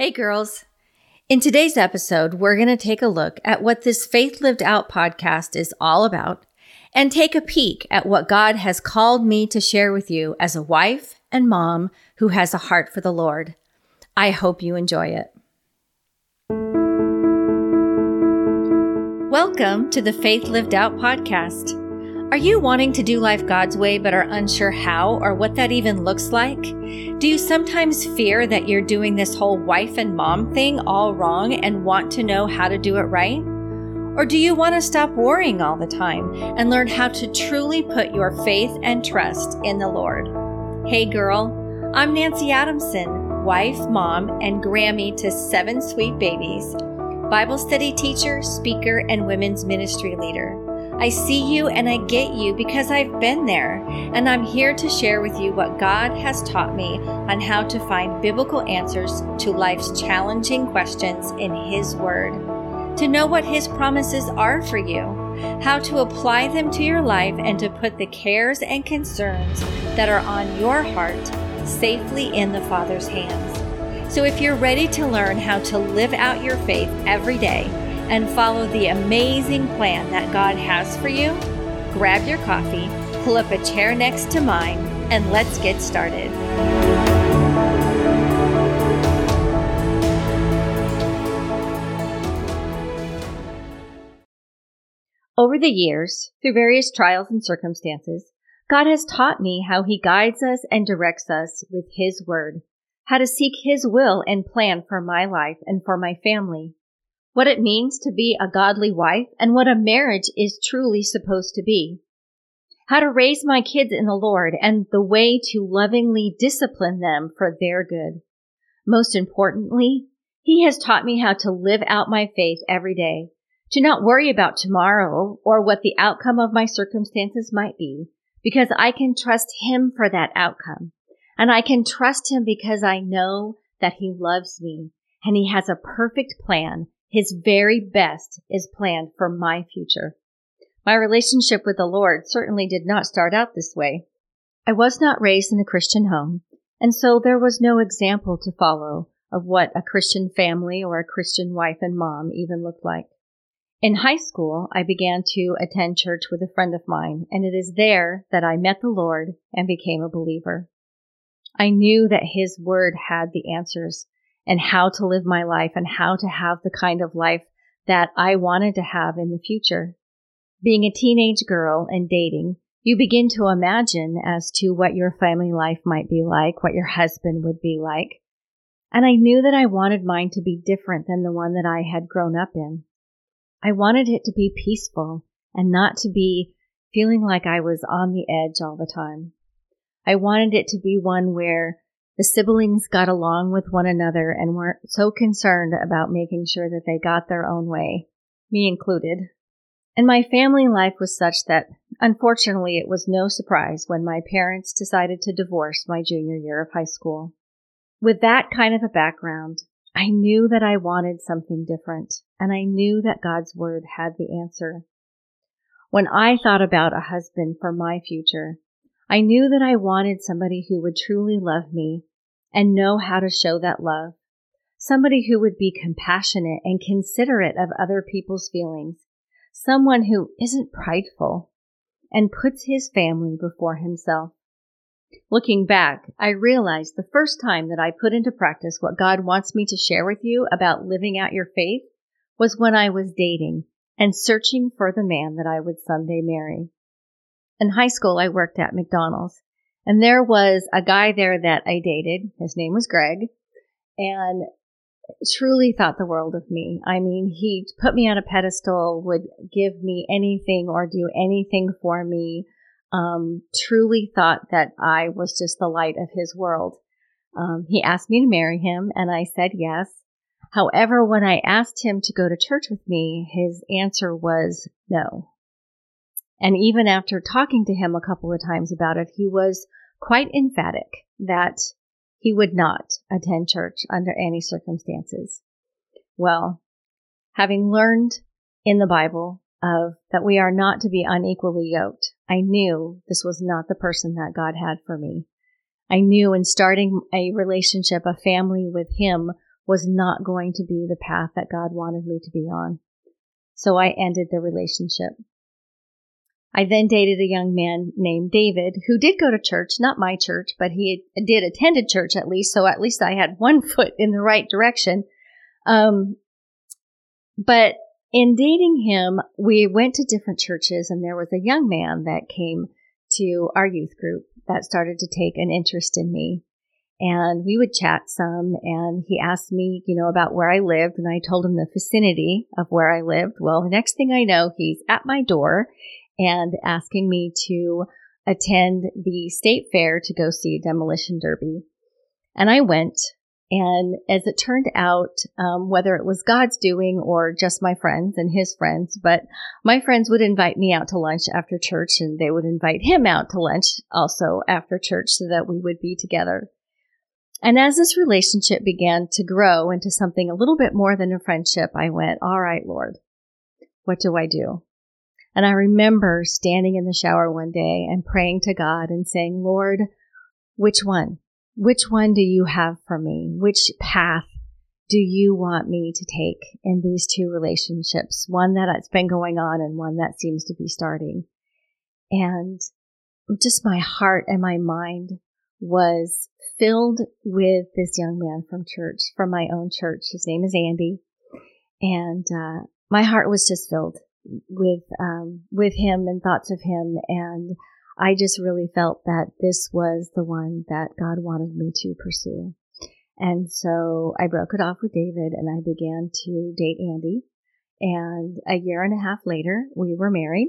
Hey, girls. In today's episode, we're going to take a look at what this Faith Lived Out podcast is all about and take a peek at what God has called me to share with you as a wife and mom who has a heart for the Lord. I hope you enjoy it. Welcome to the Faith Lived Out podcast. Are you wanting to do life God's way but are unsure how or what that even looks like? Do you sometimes fear that you're doing this whole wife and mom thing all wrong and want to know how to do it right? Or do you want to stop worrying all the time and learn how to truly put your faith and trust in the Lord? Hey girl, I'm Nanci Adamson, wife, mom, and Grammy to seven sweet babies, Bible study teacher, speaker, and women's ministry leader. I see you and I get you because I've been there, and I'm here to share with you what God has taught me on how to find biblical answers to life's challenging questions in His Word, to know what His promises are for you, how to apply them to your life, and to put the cares and concerns that are on your heart safely in the Father's hands. So if you're ready to learn how to live out your faith every day, and follow the amazing plan that God has for you, grab your coffee, pull up a chair next to mine, and let's get started. Over the years, through various trials and circumstances, God has taught me how He guides us and directs us with His Word, how to seek His will and plan for my life and for my family what it means to be a godly wife, and what a marriage is truly supposed to be. How to raise my kids in the Lord and the way to lovingly discipline them for their good. Most importantly, He has taught me how to live out my faith every day, to not worry about tomorrow or what the outcome of my circumstances might be, because I can trust Him for that outcome. And I can trust Him because I know that He loves me and He has a perfect plan his very best is planned for my future. My relationship with the Lord certainly did not start out this way. I was not raised in a Christian home, and so there was no example to follow of what a Christian family or a Christian wife and mom even looked like. In high school, I began to attend church with a friend of mine, and it is there that I met the Lord and became a believer. I knew that His Word had the answers and how to live my life and how to have the kind of life that I wanted to have in the future. Being a teenage girl and dating, you begin to imagine as to what your family life might be like, what your husband would be like. And I knew that I wanted mine to be different than the one that I had grown up in. I wanted it to be peaceful and not to be feeling like I was on the edge all the time. I wanted it to be one where the siblings got along with one another and weren't so concerned about making sure that they got their own way, me included. And my family life was such that, unfortunately, it was no surprise when my parents decided to divorce my junior year of high school. With that kind of a background, I knew that I wanted something different, and I knew that God's Word had the answer. When I thought about a husband for my future, I knew that I wanted somebody who would truly love me and know how to show that love. Somebody who would be compassionate and considerate of other people's feelings. Someone who isn't prideful and puts his family before himself. Looking back, I realized the first time that I put into practice what God wants me to share with you about living out your faith was when I was dating and searching for the man that I would someday marry. In high school, I worked at McDonald's and there was a guy there that I dated. His name was Greg. And truly thought the world of me. I mean, he put me on a pedestal, would give me anything or do anything for me. Um, truly thought that I was just the light of his world. Um, he asked me to marry him, and I said yes. However, when I asked him to go to church with me, his answer was no. And even after talking to him a couple of times about it, he was quite emphatic that he would not attend church under any circumstances. Well, having learned in the Bible of that we are not to be unequally yoked, I knew this was not the person that God had for me. I knew in starting a relationship, a family with him was not going to be the path that God wanted me to be on. So I ended the relationship. I then dated a young man named David who did go to church, not my church, but he did attend a church at least. So at least I had one foot in the right direction. Um, but in dating him, we went to different churches and there was a young man that came to our youth group that started to take an interest in me. And we would chat some and he asked me, you know, about where I lived and I told him the vicinity of where I lived. Well, the next thing I know, he's at my door and asking me to attend the state fair to go see demolition derby. And I went. And as it turned out, um, whether it was God's doing or just my friends and his friends, but my friends would invite me out to lunch after church and they would invite him out to lunch also after church so that we would be together. And as this relationship began to grow into something a little bit more than a friendship, I went, all right, Lord, what do I do? And I remember standing in the shower one day and praying to God and saying, Lord, which one? Which one do you have for me? Which path do you want me to take in these two relationships? One that's been going on and one that seems to be starting. And just my heart and my mind was filled with this young man from church, from my own church. His name is Andy. And uh, my heart was just filled with um, with him and thoughts of him, and I just really felt that this was the one that God wanted me to pursue. And so I broke it off with David, and I began to date Andy. And a year and a half later, we were married.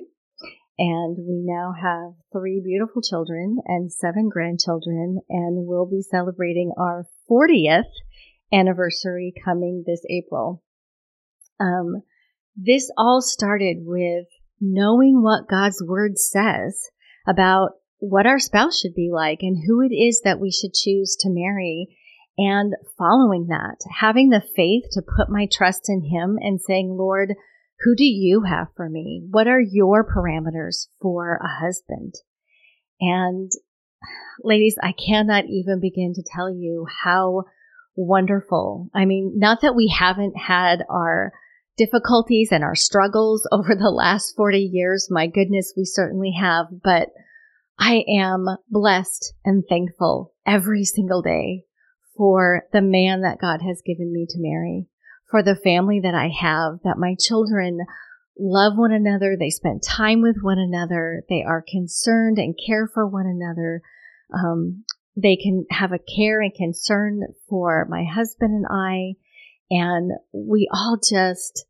And we now have three beautiful children and seven grandchildren, and we'll be celebrating our 40th anniversary coming this April. Um, this all started with knowing what God's word says about what our spouse should be like and who it is that we should choose to marry and following that, having the faith to put my trust in him and saying, Lord, who do you have for me? What are your parameters for a husband? And ladies, I cannot even begin to tell you how wonderful. I mean, not that we haven't had our difficulties and our struggles over the last 40 years. My goodness, we certainly have, but I am blessed and thankful every single day for the man that God has given me to marry, for the family that I have, that my children love one another. They spend time with one another. They are concerned and care for one another. Um, they can have a care and concern for my husband and I. And we all just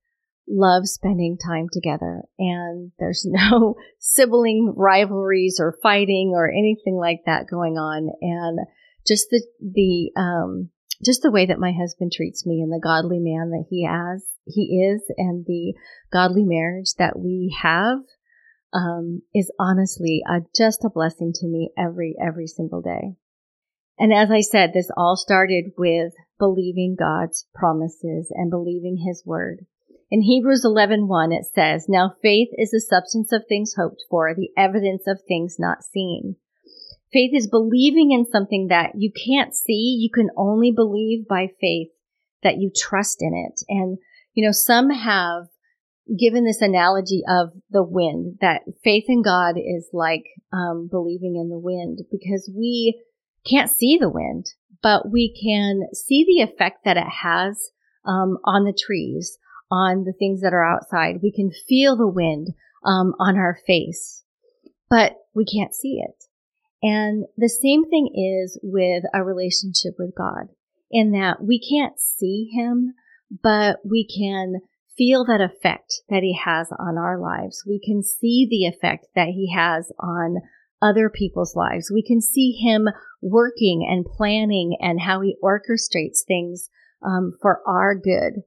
love spending time together. And there's no sibling rivalries or fighting or anything like that going on. And just the, the, um, just the way that my husband treats me and the godly man that he has, he is, and the godly marriage that we have, um, is honestly a, just a blessing to me every, every single day. And as I said, this all started with believing God's promises and believing his word. In Hebrews 11:1 it says, "Now faith is the substance of things hoped for, the evidence of things not seen." Faith is believing in something that you can't see. You can only believe by faith that you trust in it. And, you know, some have given this analogy of the wind, that faith in God is like um, believing in the wind because we can't see the wind, but we can see the effect that it has um, on the trees, on the things that are outside. We can feel the wind um, on our face, but we can't see it. And the same thing is with a relationship with God in that we can't see him, but we can feel that effect that he has on our lives. We can see the effect that he has on other people's lives. We can see him working and planning and how he orchestrates things um, for our good.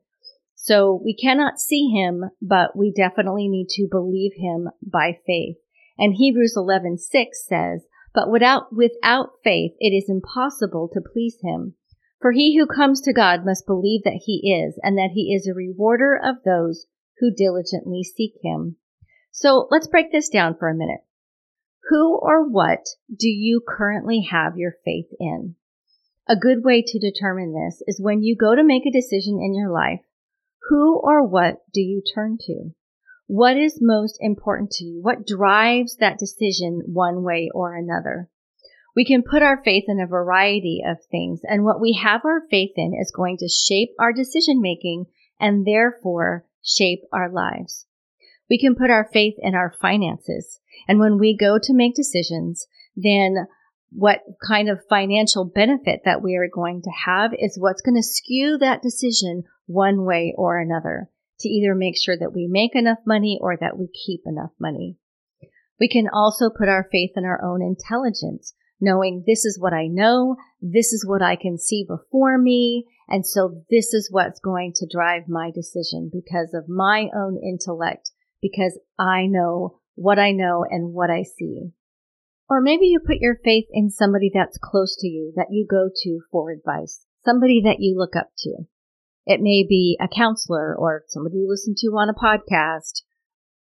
So we cannot see him, but we definitely need to believe him by faith. And Hebrews 11:6 says, "But without without faith it is impossible to please him. For he who comes to God must believe that he is, and that he is a rewarder of those who diligently seek him." So let's break this down for a minute. Who or what do you currently have your faith in? A good way to determine this is when you go to make a decision in your life, who or what do you turn to? What is most important to you? What drives that decision one way or another? We can put our faith in a variety of things, and what we have our faith in is going to shape our decision making and therefore shape our lives. We can put our faith in our finances, and when we go to make decisions, then what kind of financial benefit that we are going to have is what's going to skew that decision one way or another to either make sure that we make enough money or that we keep enough money. We can also put our faith in our own intelligence, knowing this is what I know, this is what I can see before me, and so this is what's going to drive my decision because of my own intellect, because I know what I know and what I see. Or maybe you put your faith in somebody that's close to you that you go to for advice, somebody that you look up to. It may be a counselor or somebody you listen to on a podcast.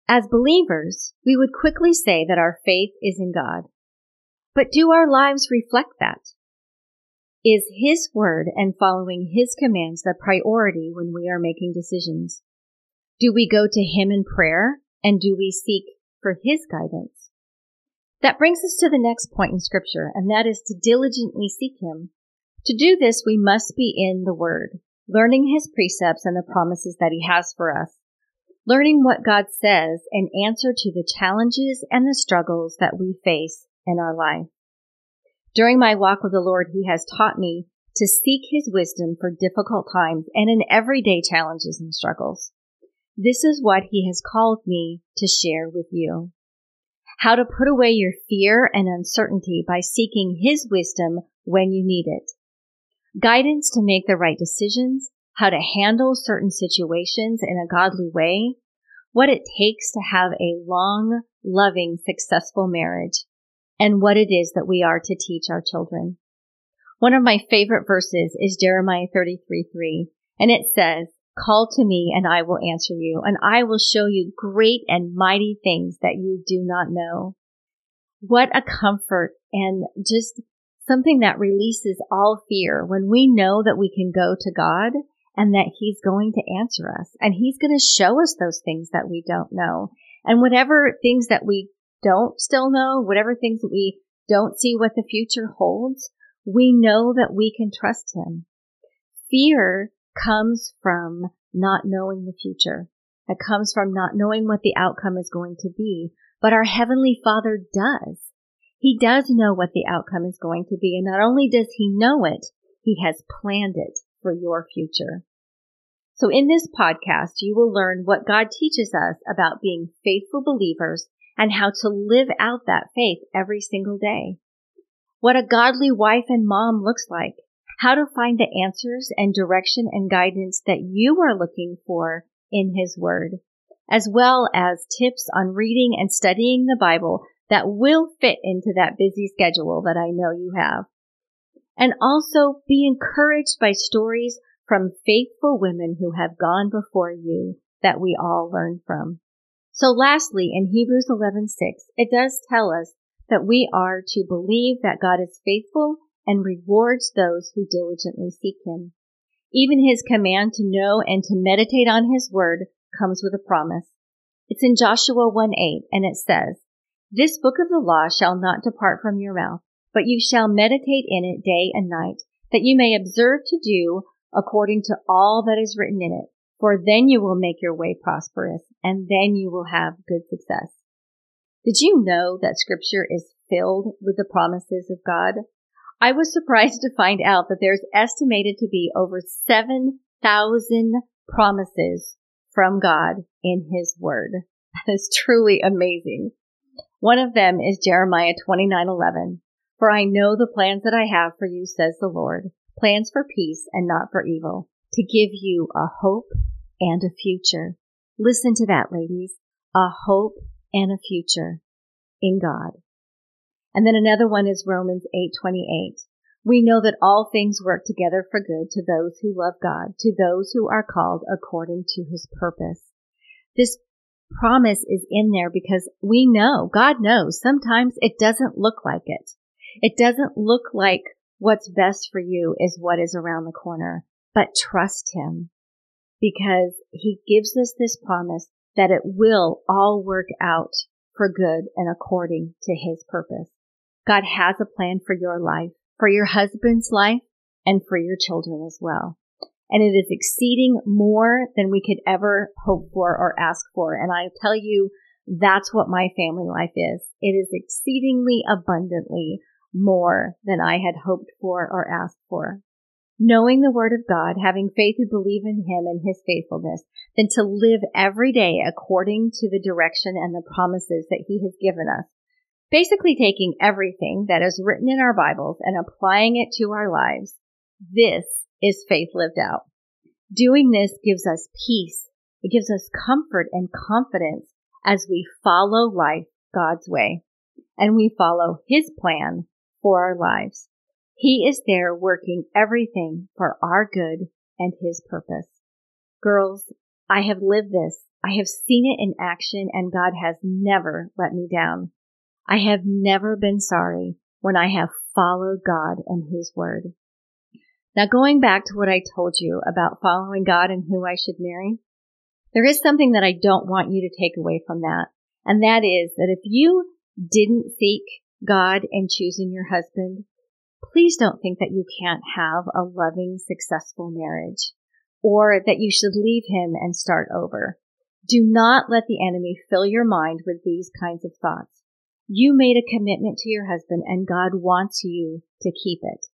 As believers, we would quickly say that our faith is in God. But do our lives reflect that? Is His word and following His commands the priority when we are making decisions? Do we go to Him in prayer and do we seek for His guidance? That brings us to the next point in scripture, and that is to diligently seek him. To do this, we must be in the word, learning his precepts and the promises that he has for us, learning what God says in answer to the challenges and the struggles that we face in our life. During my walk with the Lord, he has taught me to seek his wisdom for difficult times and in everyday challenges and struggles. This is what he has called me to share with you how to put away your fear and uncertainty by seeking His wisdom when you need it, guidance to make the right decisions, how to handle certain situations in a godly way, what it takes to have a long, loving, successful marriage, and what it is that we are to teach our children. One of my favorite verses is Jeremiah 33 3, and it says, Call to me and I will answer you, and I will show you great and mighty things that you do not know. What a comfort and just something that releases all fear when we know that we can go to God and that He's going to answer us and He's going to show us those things that we don't know. And whatever things that we don't still know, whatever things that we don't see what the future holds, we know that we can trust Him. Fear comes from not knowing the future. It comes from not knowing what the outcome is going to be. But our Heavenly Father does. He does know what the outcome is going to be. And not only does He know it, He has planned it for your future. So in this podcast, you will learn what God teaches us about being faithful believers and how to live out that faith every single day. What a godly wife and mom looks like how to find the answers and direction and guidance that you are looking for in His Word, as well as tips on reading and studying the Bible that will fit into that busy schedule that I know you have. And also be encouraged by stories from faithful women who have gone before you that we all learn from. So lastly, in Hebrews 11:6, it does tell us that we are to believe that God is faithful and rewards those who diligently seek him. Even his command to know and to meditate on his word comes with a promise. It's in Joshua 1 8, and it says, This book of the law shall not depart from your mouth, but you shall meditate in it day and night, that you may observe to do according to all that is written in it. For then you will make your way prosperous, and then you will have good success. Did you know that scripture is filled with the promises of God? I was surprised to find out that there's estimated to be over 7,000 promises from God in His Word. That is truly amazing. One of them is Jeremiah 29:11. For I know the plans that I have for you, says the Lord, plans for peace and not for evil, to give you a hope and a future. Listen to that, ladies. A hope and a future in God. And then another one is Romans 8:28. We know that all things work together for good to those who love God, to those who are called according to his purpose. This promise is in there because we know, God knows, sometimes it doesn't look like it. It doesn't look like what's best for you is what is around the corner, but trust him because he gives us this promise that it will all work out for good and according to his purpose. God has a plan for your life, for your husband's life, and for your children as well. And it is exceeding more than we could ever hope for or ask for. And I tell you, that's what my family life is. It is exceedingly abundantly more than I had hoped for or asked for. Knowing the word of God, having faith to believe in him and his faithfulness, than to live every day according to the direction and the promises that he has given us. Basically taking everything that is written in our Bibles and applying it to our lives. This is faith lived out. Doing this gives us peace. It gives us comfort and confidence as we follow life God's way and we follow his plan for our lives. He is there working everything for our good and his purpose. Girls, I have lived this. I have seen it in action and God has never let me down. I have never been sorry when I have followed God and his word. Now going back to what I told you about following God and who I should marry, there is something that I don't want you to take away from that. And that is that if you didn't seek God in choosing your husband, please don't think that you can't have a loving, successful marriage or that you should leave him and start over. Do not let the enemy fill your mind with these kinds of thoughts. You made a commitment to your husband and God wants you to keep it.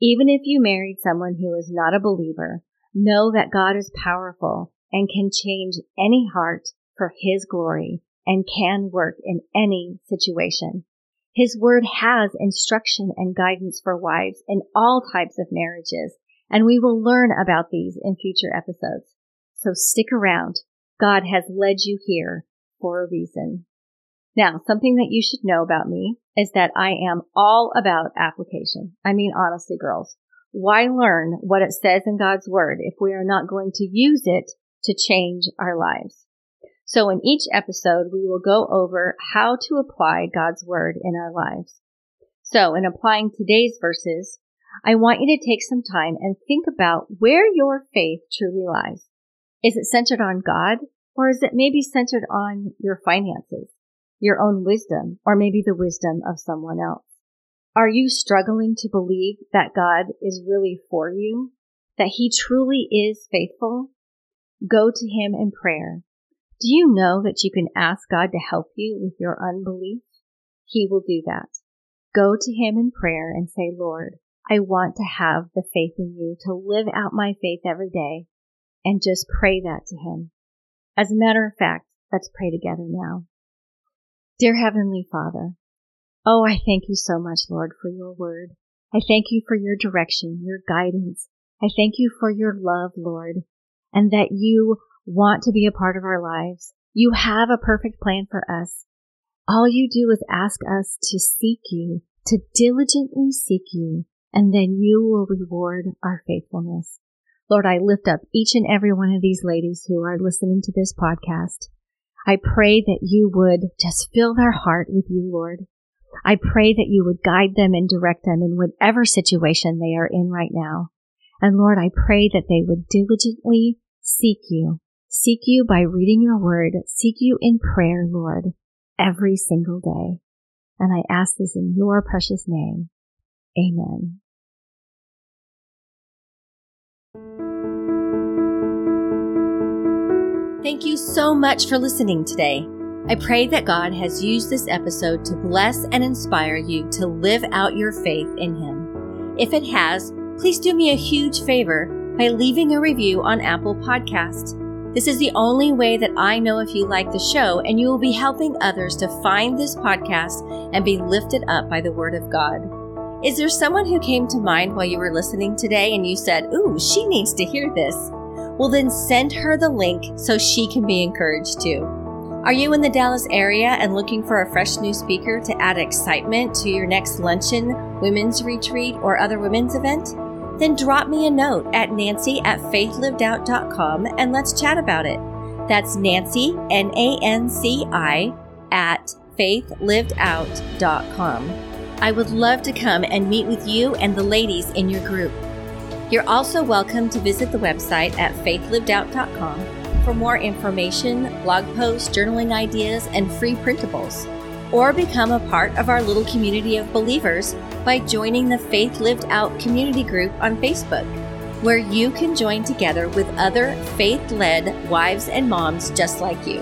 Even if you married someone who is not a believer, know that God is powerful and can change any heart for his glory and can work in any situation. His word has instruction and guidance for wives in all types of marriages, and we will learn about these in future episodes. So stick around. God has led you here for a reason. Now, something that you should know about me is that I am all about application. I mean, honestly, girls, why learn what it says in God's word if we are not going to use it to change our lives? So in each episode, we will go over how to apply God's word in our lives. So in applying today's verses, I want you to take some time and think about where your faith truly lies. Is it centered on God or is it maybe centered on your finances, your own wisdom, or maybe the wisdom of someone else? Are you struggling to believe that God is really for you? That he truly is faithful? Go to him in prayer do you know that you can ask God to help you with your unbelief? He will do that. Go to Him in prayer and say, Lord, I want to have the faith in you to live out my faith every day and just pray that to Him. As a matter of fact, let's pray together now. Dear Heavenly Father, oh, I thank you so much, Lord, for your word. I thank you for your direction, your guidance. I thank you for your love, Lord, and that you want to be a part of our lives. You have a perfect plan for us. All you do is ask us to seek you, to diligently seek you, and then you will reward our faithfulness. Lord, I lift up each and every one of these ladies who are listening to this podcast. I pray that you would just fill their heart with you, Lord. I pray that you would guide them and direct them in whatever situation they are in right now. And Lord, I pray that they would diligently seek you Seek you by reading your word. Seek you in prayer, Lord, every single day. And I ask this in your precious name. Amen. Thank you so much for listening today. I pray that God has used this episode to bless and inspire you to live out your faith in Him. If it has, please do me a huge favor by leaving a review on Apple Podcast. This is the only way that I know if you like the show, and you will be helping others to find this podcast and be lifted up by the Word of God. Is there someone who came to mind while you were listening today and you said, Ooh, she needs to hear this? Well, then send her the link so she can be encouraged too. Are you in the Dallas area and looking for a fresh new speaker to add excitement to your next luncheon, women's retreat, or other women's event? then drop me a note at nanci at faithlivedout.com and let's chat about it. That's Nanci, N A N C I, at faithlivedout.com. I would love to come and meet with you and the ladies in your group. You're also welcome to visit the website at faithlivedout.com for more information, blog posts, journaling ideas, and free printables. Or become a part of our little community of believers by joining the Faith Lived Out community group on Facebook, where you can join together with other faith led wives and moms just like you.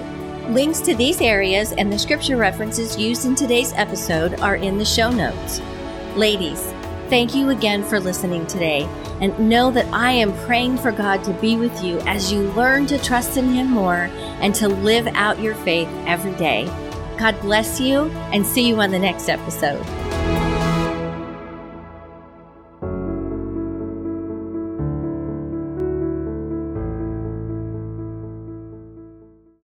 Links to these areas and the scripture references used in today's episode are in the show notes. Ladies, thank you again for listening today, and know that I am praying for God to be with you as you learn to trust in Him more and to live out your faith every day. God bless you, and see you on the next episode.